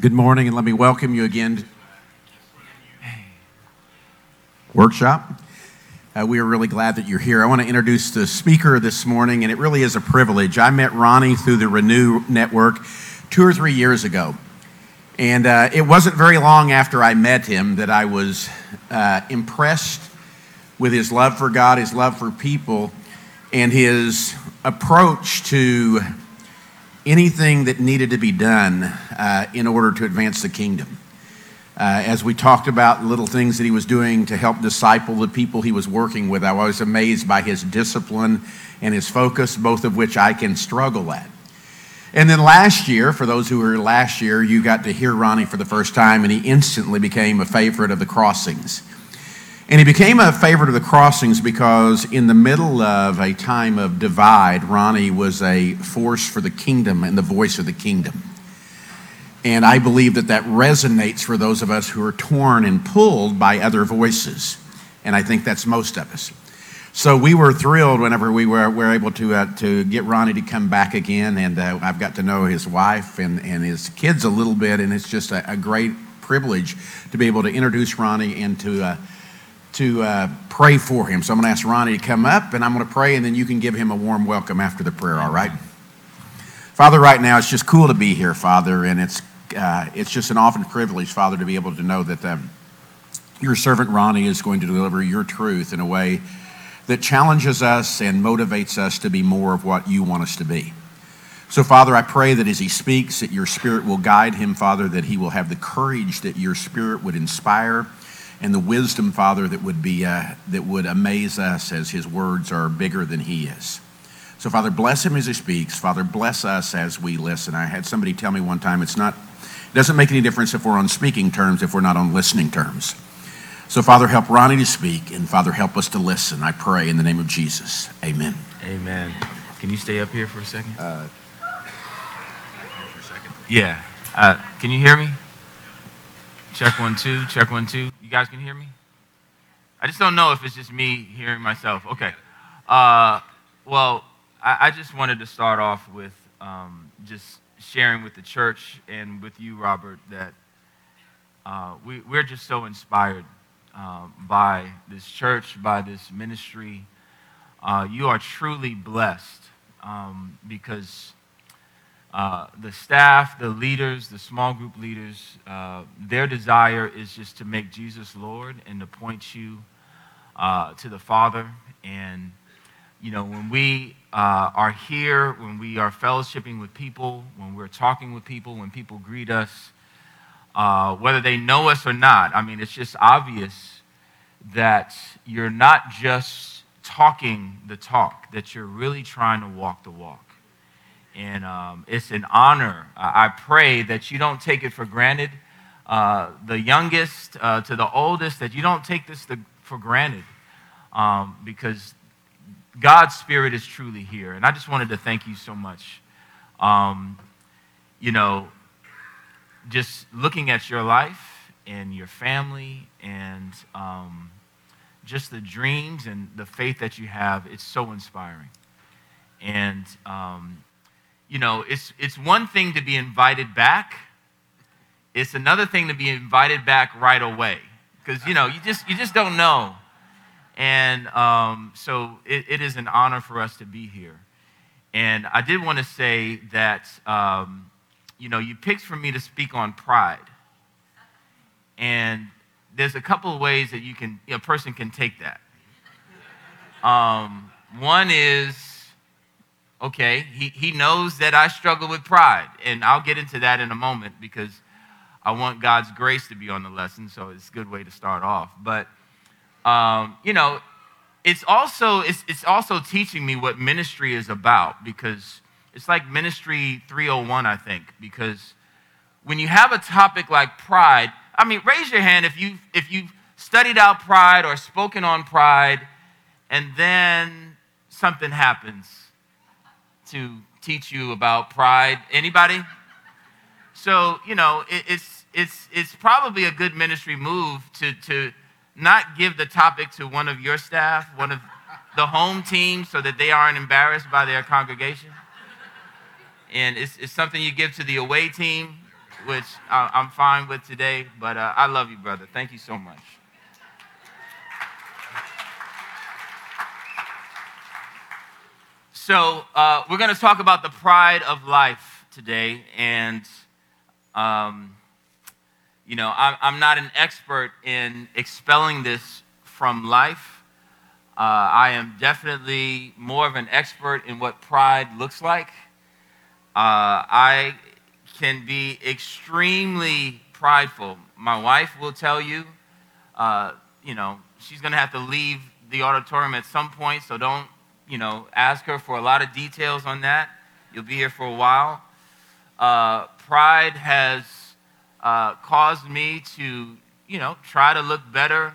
Good morning, and let me welcome you again to workshop. Uh, we are really glad that you're here. I want to introduce the speaker this morning, and it really is a privilege. I met Ronnie through the Renew Network two or three years ago. And uh, it wasn't very long after I met him that I was uh, impressed with his love for God, his love for people, and his approach to anything that needed to be done uh, in order to advance the kingdom. Uh, as we talked about little things that he was doing to help disciple the people he was working with, I was amazed by his discipline and his focus, both of which I can struggle at. And then last year, for those who were last year, you got to hear Ronnie for the first time, and he instantly became a favorite of the crossings. And he became a favorite of the crossings because, in the middle of a time of divide, Ronnie was a force for the kingdom and the voice of the kingdom. And I believe that that resonates for those of us who are torn and pulled by other voices. And I think that's most of us. So we were thrilled whenever we were, were able to, uh, to get Ronnie to come back again. And uh, I've got to know his wife and, and his kids a little bit. And it's just a, a great privilege to be able to introduce Ronnie and to, uh, to uh, pray for him. So I'm going to ask Ronnie to come up and I'm going to pray, and then you can give him a warm welcome after the prayer, all right? Father, right now, it's just cool to be here, Father, and it's uh, it's just an often privilege, Father, to be able to know that um, your servant Ronnie is going to deliver your truth in a way that challenges us and motivates us to be more of what you want us to be. So, Father, I pray that as he speaks, that your spirit will guide him, Father, that he will have the courage that your spirit would inspire and the wisdom, Father, that would be uh, that would amaze us as his words are bigger than he is. So, Father, bless him as he speaks. Father, bless us as we listen. I had somebody tell me one time it's not it doesn't make any difference if we're on speaking terms, if we're not on listening terms. So, Father, help Ronnie to speak, and Father, help us to listen. I pray in the name of Jesus. Amen. Amen. Can you stay up here for a second? Uh, for a second. Yeah. Uh, can you hear me? Check one, two. Check one, two. You guys can hear me? I just don't know if it's just me hearing myself. Okay. Uh, well, I, I, just wanted to start off with um, just sharing with the church and with you, Robert, that uh, we, we're just so inspired uh, by this church, by this ministry. Uh, you are truly blessed um, because uh, the staff, the leaders, the small group leaders, uh, their desire is just to make Jesus Lord and to point you uh, to the Father. And, you know, when we uh, are here, when we are fellowshipping with people, when we're talking with people, when people greet us, uh, whether they know us or not. I mean, it's just obvious that you're not just talking the talk, that you're really trying to walk the walk. And um, it's an honor. I pray that you don't take it for granted. Uh, the youngest uh, to the oldest, that you don't take this for granted um, because God's Spirit is truly here. And I just wanted to thank you so much. Um, you know, just looking at your life and your family and um, just the dreams and the faith that you have, it's so inspiring. And, um, you know, it's, it's one thing to be invited back, it's another thing to be invited back right away. Because, you know, you just, you just don't know and um, so it, it is an honor for us to be here. And I did want to say that, um, you know, you picked for me to speak on pride. And there's a couple of ways that you can, a person can take that. Um, one is, okay, he, he knows that I struggle with pride. And I'll get into that in a moment because I want God's grace to be on the lesson. So it's a good way to start off. But um, you know, it's also it's, it's also teaching me what ministry is about because it's like ministry 301 i think because when you have a topic like pride i mean raise your hand if you if you've studied out pride or spoken on pride and then something happens to teach you about pride anybody so you know it, it's it's it's probably a good ministry move to to not give the topic to one of your staff, one of the home team, so that they aren't embarrassed by their congregation. And it's, it's something you give to the away team which I'm fine with today, but uh, I love you, brother. Thank you so much. So, uh, we're going to talk about the pride of life today. And, um, you know, I'm, I'm, not an expert in expelling this from life. Uh, I am definitely more of an expert in what pride looks like. Uh, I can be extremely prideful. My wife will tell you, uh, you know, she's going to have to leave the auditorium at some point, so don't you know, ask her for a lot of details on that. You'll be here for a while. Uh, pride has uh, caused me to, you know, try to look better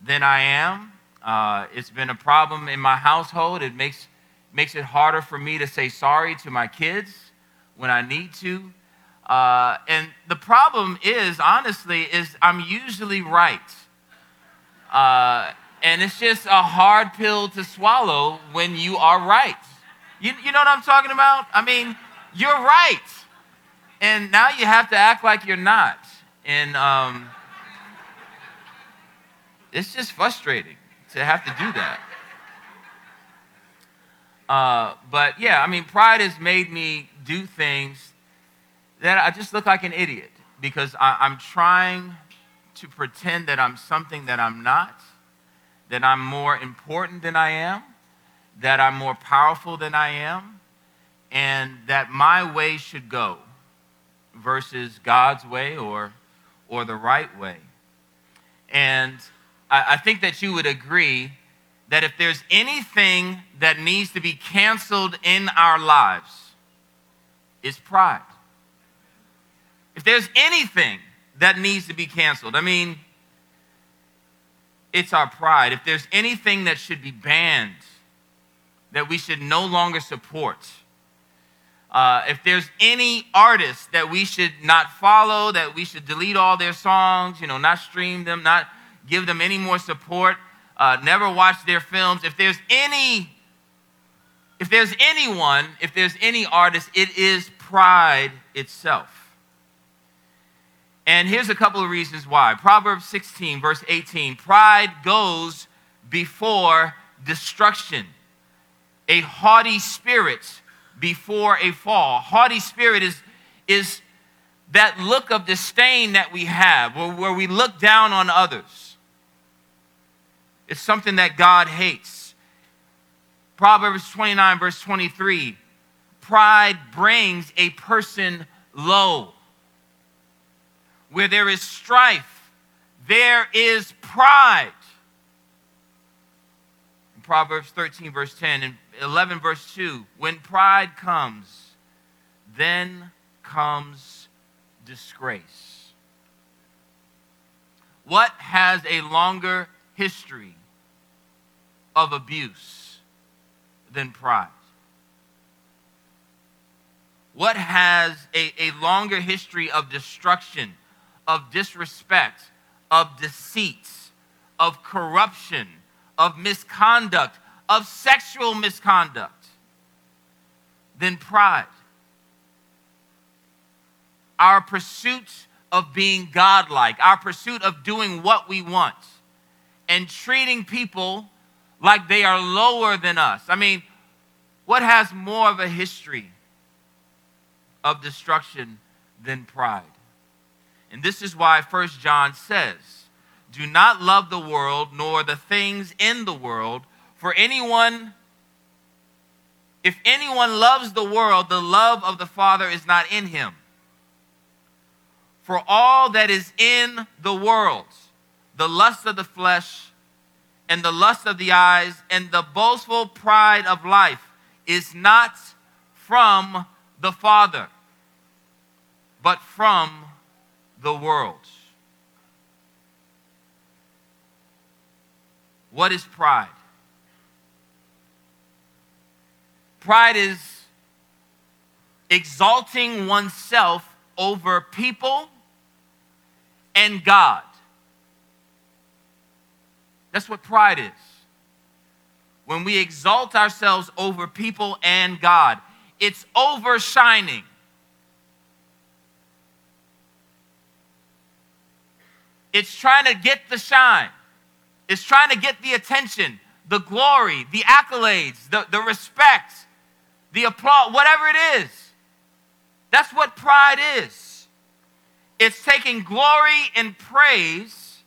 than I am. Uh, it's been a problem in my household. It makes, makes it harder for me to say sorry to my kids when I need to. Uh, and the problem is, honestly, is I'm usually right. Uh, and it's just a hard pill to swallow when you are right. You, you know what I'm talking about? I mean, you're right. And now you have to act like you're not. And um, it's just frustrating to have to do that. Uh, but yeah, I mean, pride has made me do things that I just look like an idiot because I, I'm trying to pretend that I'm something that I'm not that I'm more important than I am, that I'm more powerful than I am, and that my way should go versus God's way or, or the right way. And I, I think that you would agree that if there's anything that needs to be canceled in our lives, it's pride. If there's anything that needs to be canceled, I mean, it's our pride. If there's anything that should be banned, that we should no longer support, uh, if there's any artist that we should not follow, that we should delete all their songs, you know, not stream them, not give them any more support, uh, never watch their films. If there's any, if there's anyone, if there's any artist, it is pride itself. And here's a couple of reasons why. Proverbs 16, verse 18 Pride goes before destruction, a haughty spirit before a fall. Haughty spirit is, is that look of disdain that we have, where, where we look down on others. It's something that God hates. Proverbs 29, verse 23 Pride brings a person low. Where there is strife, there is pride. In Proverbs 13, verse 10, and 11, verse 2, when pride comes, then comes disgrace. What has a longer history of abuse than pride? What has a, a longer history of destruction of disrespect, of deceit, of corruption, of misconduct, of sexual misconduct than pride. Our pursuit of being godlike, our pursuit of doing what we want, and treating people like they are lower than us. I mean, what has more of a history of destruction than pride? And this is why First John says, Do not love the world nor the things in the world, for anyone, if anyone loves the world, the love of the Father is not in him. For all that is in the world, the lust of the flesh, and the lust of the eyes, and the boastful pride of life, is not from the Father, but from the world. What is pride? Pride is exalting oneself over people and God. That's what pride is. When we exalt ourselves over people and God, it's overshining It's trying to get the shine. It's trying to get the attention, the glory, the accolades, the, the respect, the applause, whatever it is. That's what pride is. It's taking glory and praise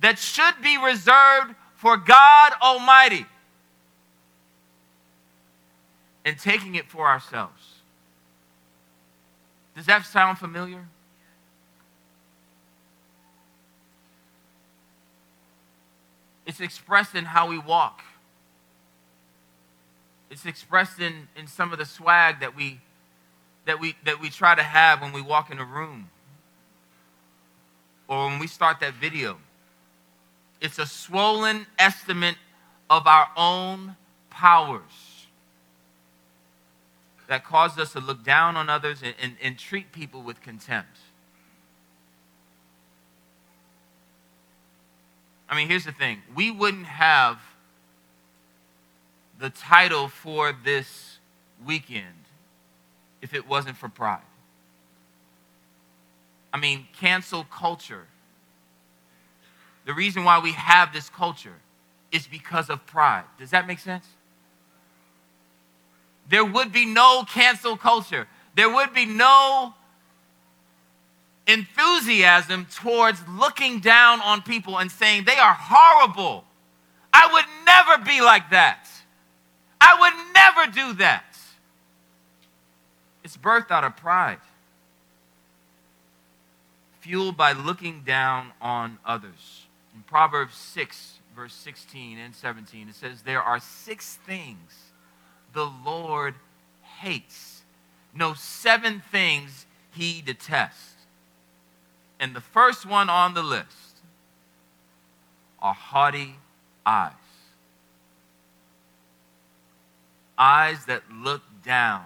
that should be reserved for God Almighty and taking it for ourselves. Does that sound familiar? It's expressed in how we walk. It's expressed in, in some of the swag that we, that, we, that we try to have when we walk in a room or when we start that video. It's a swollen estimate of our own powers that causes us to look down on others and, and, and treat people with contempt. I mean, here's the thing we wouldn't have the title for this weekend if it wasn't for pride. I mean, cancel culture. The reason why we have this culture is because of pride. Does that make sense? There would be no cancel culture. There would be no enthusiasm towards looking down on people and saying they are horrible. I would never be like that. I would never do that. It's birthed out of pride, fueled by looking down on others. In Proverbs 6, verse 16 and 17, it says, There are six things the Lord hates. No, seven things he detests. And the first one on the list are haughty eyes. Eyes that look down.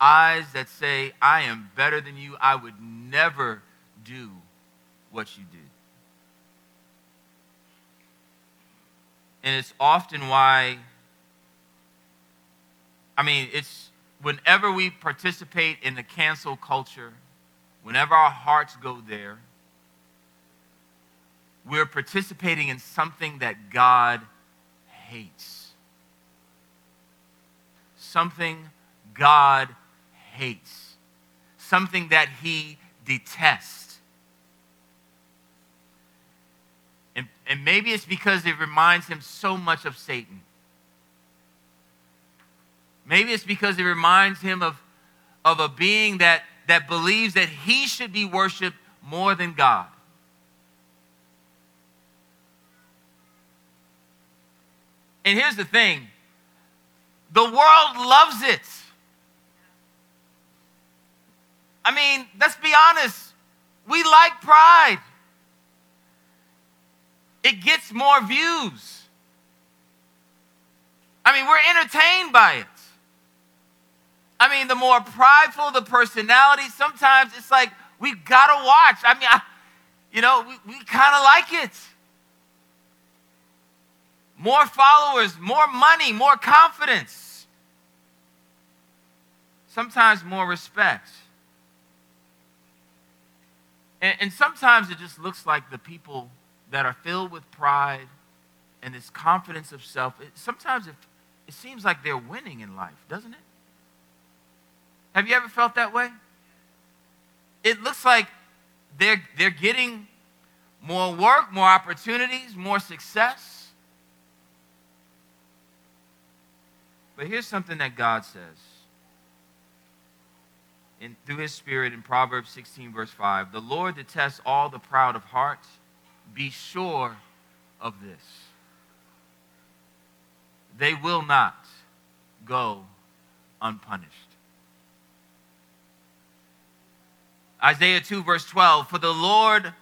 Eyes that say, I am better than you. I would never do what you did. And it's often why, I mean, it's whenever we participate in the cancel culture, whenever our hearts go there, we're participating in something that God hates. Something God hates. Something that He detests. And, and maybe it's because it reminds Him so much of Satan. Maybe it's because it reminds Him of, of a being that that believes that he should be worshiped more than God. And here's the thing the world loves it. I mean, let's be honest. We like pride, it gets more views. I mean, we're entertained by it. I mean, the more prideful the personality, sometimes it's like we've got to watch. I mean, I, you know, we, we kind of like it. More followers, more money, more confidence. Sometimes more respect. And, and sometimes it just looks like the people that are filled with pride and this confidence of self, it, sometimes it, it seems like they're winning in life, doesn't it? Have you ever felt that way? It looks like they're, they're getting more work, more opportunities, more success. But here's something that God says in, through his spirit in Proverbs 16, verse 5 The Lord detests all the proud of heart. Be sure of this. They will not go unpunished. Isaiah 2, verse 12 For the Lord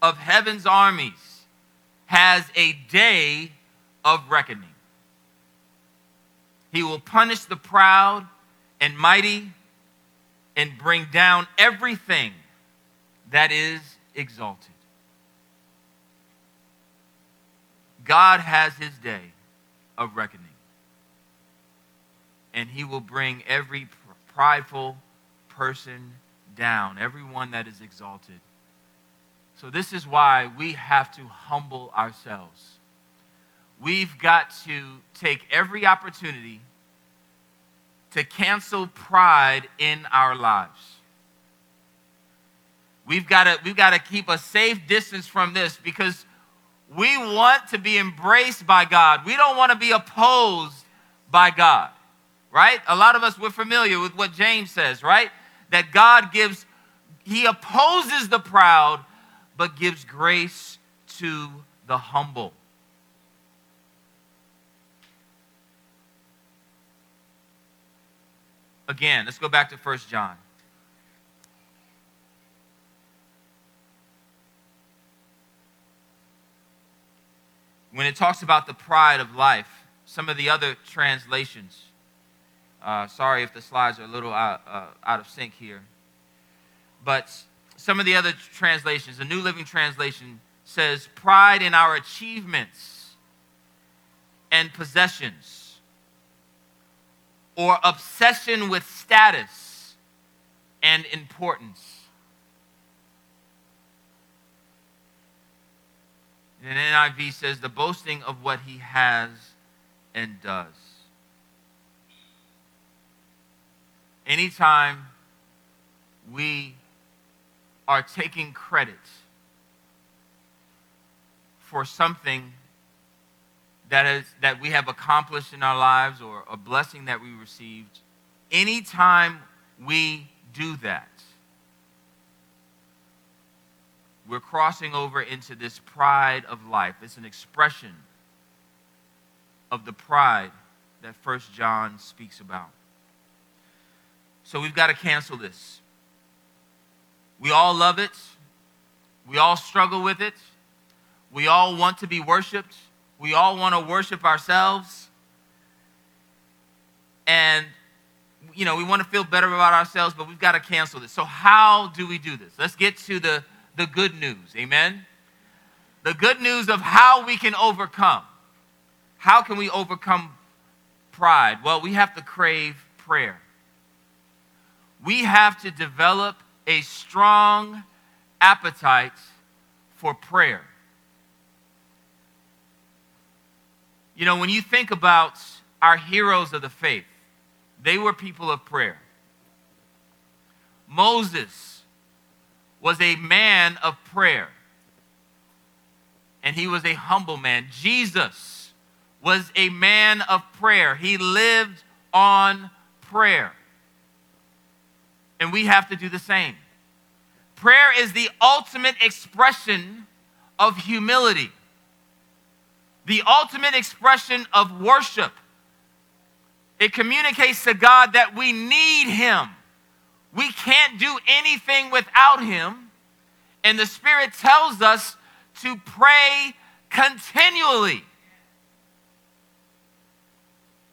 of heaven's armies has a day of reckoning. He will punish the proud and mighty and bring down everything that is exalted. God has his day of reckoning. And he will bring every prideful person down, everyone that is exalted. So, this is why we have to humble ourselves. We've got to take every opportunity to cancel pride in our lives. We've got to, we've got to keep a safe distance from this because we want to be embraced by God. We don't want to be opposed by God, right? A lot of us, we're familiar with what James says, right? That God gives, He opposes the proud, but gives grace to the humble. Again, let's go back to First John. when it talks about the pride of life, some of the other translations, uh, sorry if the slides are a little out, uh, out of sync here, but some of the other translations, the New Living Translation says, pride in our achievements and possessions, or obsession with status and importance. And NIV says, the boasting of what he has and does. Anytime we are taking credit for something that is that we have accomplished in our lives or a blessing that we received anytime we do that we're crossing over into this pride of life. It's an expression of the pride that First John speaks about. So we've got to cancel this. We all love it. We all struggle with it. We all want to be worshiped. We all want to worship ourselves. And, you know, we want to feel better about ourselves, but we've got to cancel this. So, how do we do this? Let's get to the the good news. Amen? The good news of how we can overcome. How can we overcome pride? Well, we have to crave prayer. We have to develop a strong appetite for prayer. You know, when you think about our heroes of the faith, they were people of prayer. Moses was a man of prayer. And he was a humble man. Jesus was a man of prayer. He lived on prayer. And we have to do the same. Prayer is the ultimate expression of humility, the ultimate expression of worship. It communicates to God that we need Him. We can't do anything without Him. And the Spirit tells us to pray continually.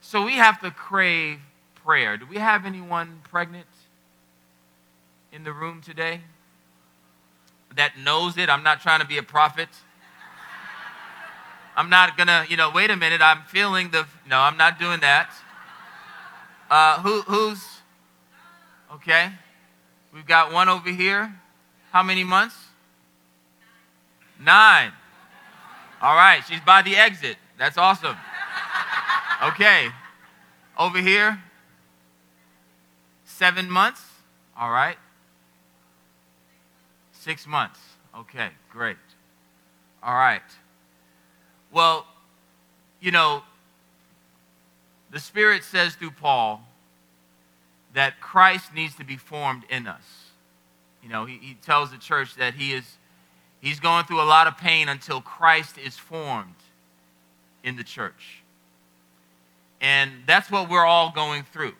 So we have to crave prayer. Do we have anyone pregnant in the room today that knows it? I'm not trying to be a prophet. I'm not gonna, you know, wait a minute. I'm feeling the. No, I'm not doing that. Uh, who, who's Okay. We've got one over here. How many months? Nine. All right. She's by the exit. That's awesome. Okay. Over here. Seven months. All right. Six months. Okay. Great. All right. Well, you know, the Spirit says through Paul, that Christ needs to be formed in us. You know, he, he tells the church that he is he's going through a lot of pain until Christ is formed in the church. And that's what we're all going through.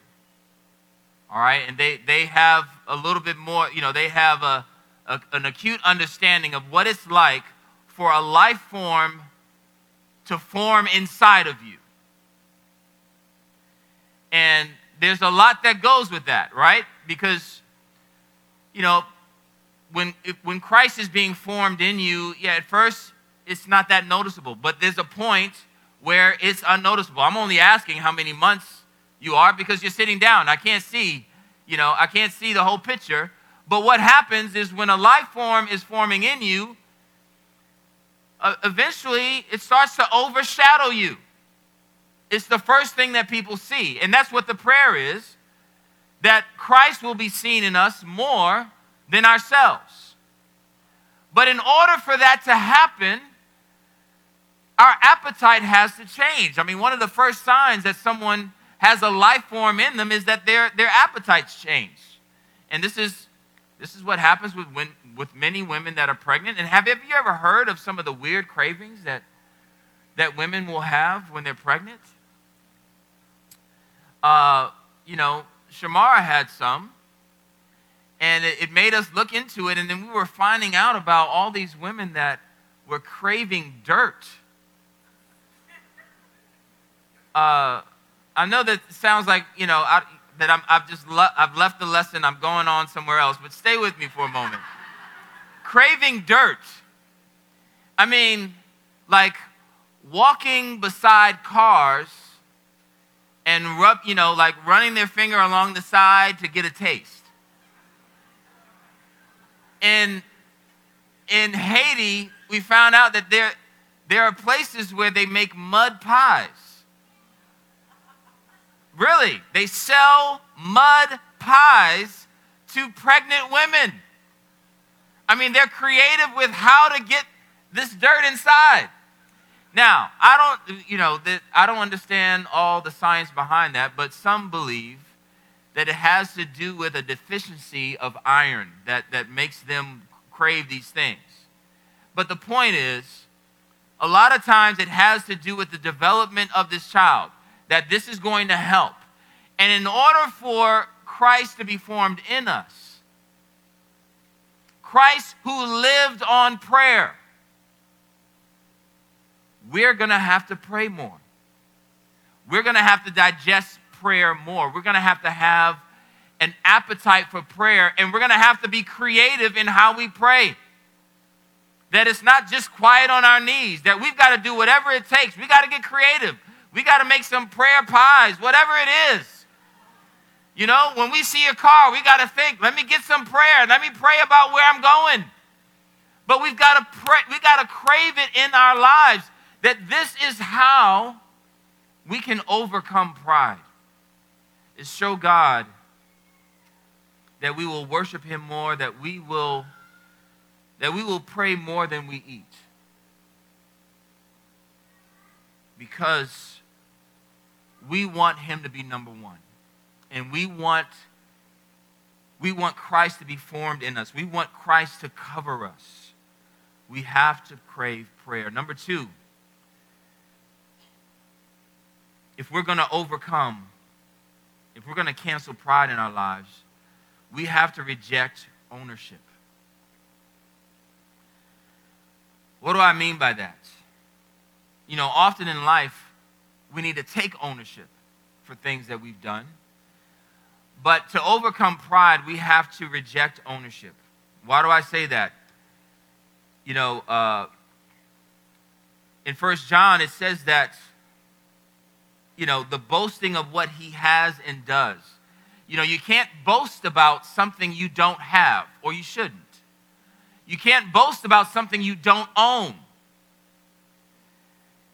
All right? And they, they have a little bit more, you know, they have a, a an acute understanding of what it's like for a life form to form inside of you. And there's a lot that goes with that, right? Because, you know, when, when Christ is being formed in you, yeah, at first it's not that noticeable, but there's a point where it's unnoticeable. I'm only asking how many months you are because you're sitting down. I can't see, you know, I can't see the whole picture, But what happens is when a life form is forming in you, uh, eventually it starts to overshadow you. It's the first thing that people see. And that's what the prayer is that Christ will be seen in us more than ourselves. But in order for that to happen, our appetite has to change. I mean, one of the first signs that someone has a life form in them is that their, their appetites change. And this is, this is what happens with, when, with many women that are pregnant. And have, have you ever heard of some of the weird cravings that, that women will have when they're pregnant? Uh, you know, Shamara had some, and it, it made us look into it. And then we were finding out about all these women that were craving dirt. Uh, I know that sounds like, you know, I, that I'm, I've just le- I've left the lesson, I'm going on somewhere else, but stay with me for a moment. Craving dirt. I mean, like walking beside cars and rub, you know, like running their finger along the side to get a taste. In, in Haiti, we found out that there, there are places where they make mud pies. Really, they sell mud pies to pregnant women. I mean, they're creative with how to get this dirt inside. Now, I don't, you know, I don't understand all the science behind that, but some believe that it has to do with a deficiency of iron that, that makes them crave these things. But the point is, a lot of times it has to do with the development of this child, that this is going to help. And in order for Christ to be formed in us, Christ who lived on prayer, we're going to have to pray more. We're going to have to digest prayer more. We're going to have to have an appetite for prayer, and we're going to have to be creative in how we pray. That it's not just quiet on our knees, that we've got to do whatever it takes. We got to get creative. We got to make some prayer pies, whatever it is. You know, when we see a car, we got to think, let me get some prayer. Let me pray about where I'm going. But we've got to pray, we got to crave it in our lives that this is how we can overcome pride. Is show God that we will worship him more, that we will that we will pray more than we eat. Because we want him to be number 1. And we want we want Christ to be formed in us. We want Christ to cover us. We have to crave prayer. Number 2, if we're going to overcome, if we're going to cancel pride in our lives, we have to reject ownership. What do I mean by that? You know, often in life, we need to take ownership for things that we've done. But to overcome pride, we have to reject ownership. Why do I say that? You know, uh, in First John, it says that you know, the boasting of what he has and does. You know, you can't boast about something you don't have or you shouldn't. You can't boast about something you don't own.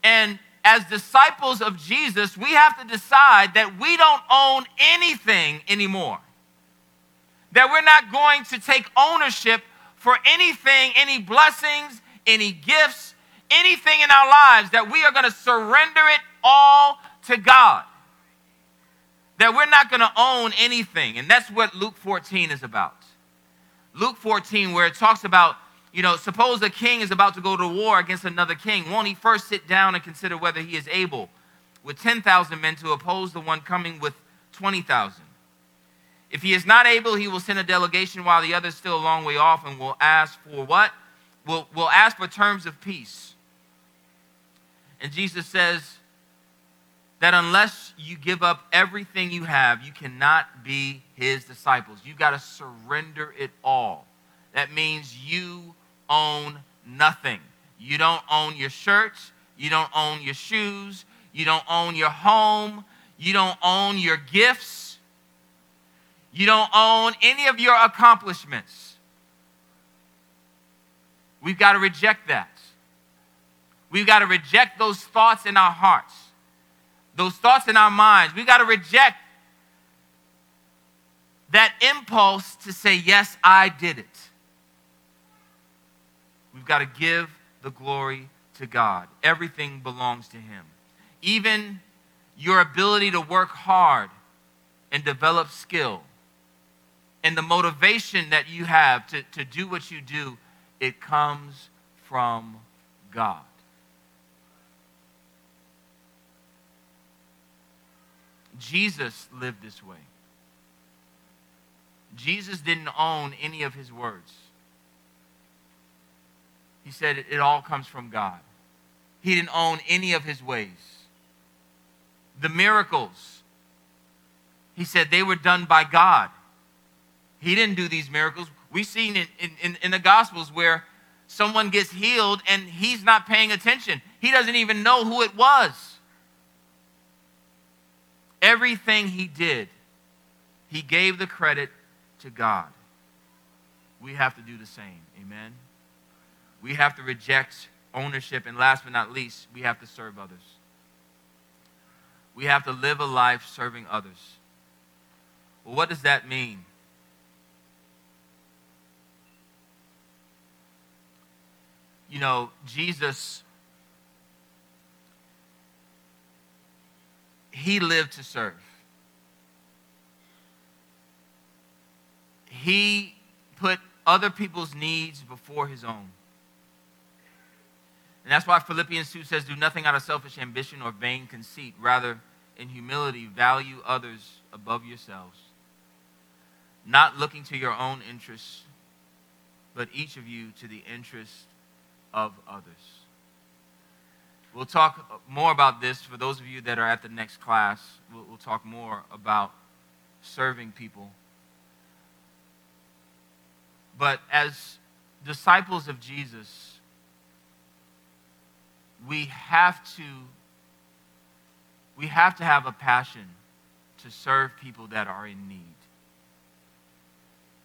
And as disciples of Jesus, we have to decide that we don't own anything anymore. That we're not going to take ownership for anything, any blessings, any gifts, anything in our lives, that we are going to surrender it all to God. That we're not going to own anything. And that's what Luke 14 is about. Luke 14, where it talks about, you know, suppose a king is about to go to war against another king. Won't he first sit down and consider whether he is able with 10,000 men to oppose the one coming with 20,000? If he is not able, he will send a delegation while the other is still a long way off and will ask for what? Will, will ask for terms of peace. And Jesus says, that unless you give up everything you have, you cannot be his disciples. You've got to surrender it all. That means you own nothing. You don't own your shirts, you don't own your shoes, you don't own your home, you don't own your gifts. You don't own any of your accomplishments. We've got to reject that. We've got to reject those thoughts in our hearts, those thoughts in our minds. We've got to reject that impulse to say, Yes, I did it. We've got to give the glory to God. Everything belongs to Him. Even your ability to work hard and develop skill and the motivation that you have to, to do what you do, it comes from God. Jesus lived this way. Jesus didn't own any of his words. He said it, all comes from God. He didn't own any of his ways. The miracles, he said they were done by God. He didn't do these miracles. We've seen it in, in, in the Gospels where someone gets healed and he's not paying attention. He doesn't even know who it was. Everything he did, he gave the credit to God. We have to do the same. Amen. We have to reject ownership. And last but not least, we have to serve others. We have to live a life serving others. Well, what does that mean? You know, Jesus, he lived to serve. He put other people's needs before his own. And that's why Philippians 2 says, Do nothing out of selfish ambition or vain conceit. Rather, in humility, value others above yourselves, not looking to your own interests, but each of you to the interest of others. We'll talk more about this for those of you that are at the next class. We'll, we'll talk more about serving people. But as disciples of Jesus, we have to we have to have a passion to serve people that are in need.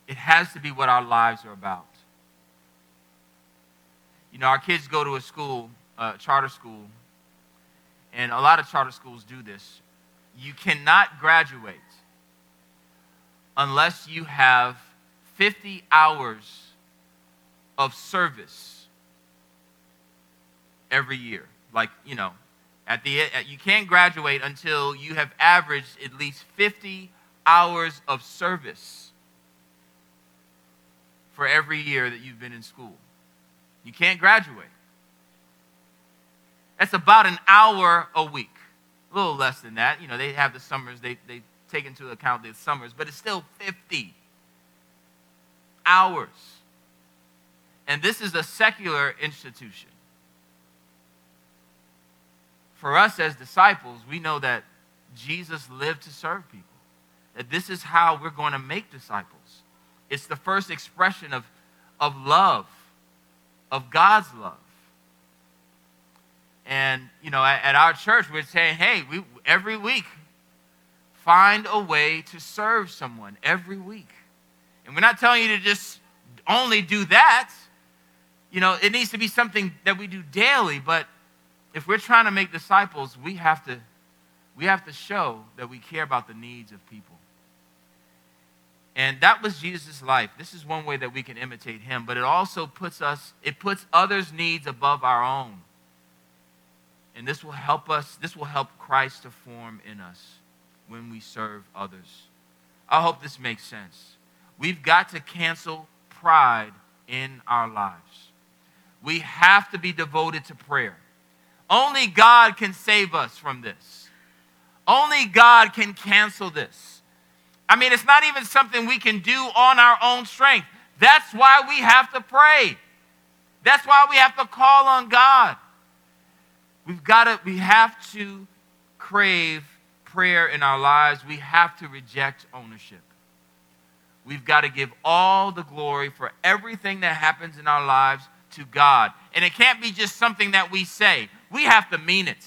It has to be what our lives are about. You know, our kids go to a school, a charter school, and a lot of charter schools do this. You cannot graduate unless you have 50 hours of service every year. Like, you know, at the at, you can't graduate until you have averaged at least 50 hours of service for every year that you've been in school. You can't graduate. That's about an hour a week. A little less than that. You know, they have the summers, they, they take into account the summers, but it's still 50 hours. And this is a secular institution for us as disciples, we know that Jesus lived to serve people. That this is how we're going to make disciples. It's the first expression of, of love, of God's love. And, you know, at, at our church, we're saying, hey, we, every week, find a way to serve someone every week. And we're not telling you to just only do that. You know, it needs to be something that we do daily, but if we're trying to make disciples, we have to, we have to show that we care about the needs of people. And that was Jesus' life. This is one way that we can imitate him, but it also puts us, it puts others' needs above our own. And this will help us, this will help Christ to form in us when we serve others. I hope this makes sense. We've got to cancel pride in our lives. We have to be devoted to prayer. Only God can save us from this. Only God can cancel this. I mean, it's not even something we can do on our own strength. That's why we have to pray. That's why we have to call on God. We've got to, we have to crave prayer in our lives. We have to reject ownership. We've got to give all the glory for everything that happens in our lives to God. And it can't be just something that we say we have to mean it.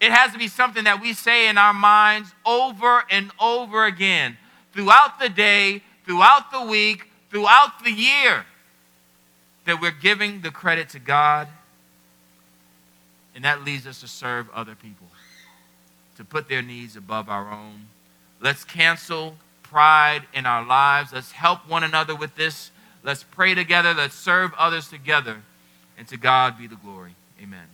It has to be something that we say in our minds over and over again throughout the day, throughout the week, throughout the year that we're giving the credit to God. And that leads us to serve other people, to put their needs above our own. Let's cancel pride in our lives. Let's help one another with this. Let's pray together. Let's serve others together. And to God be the glory. Amen.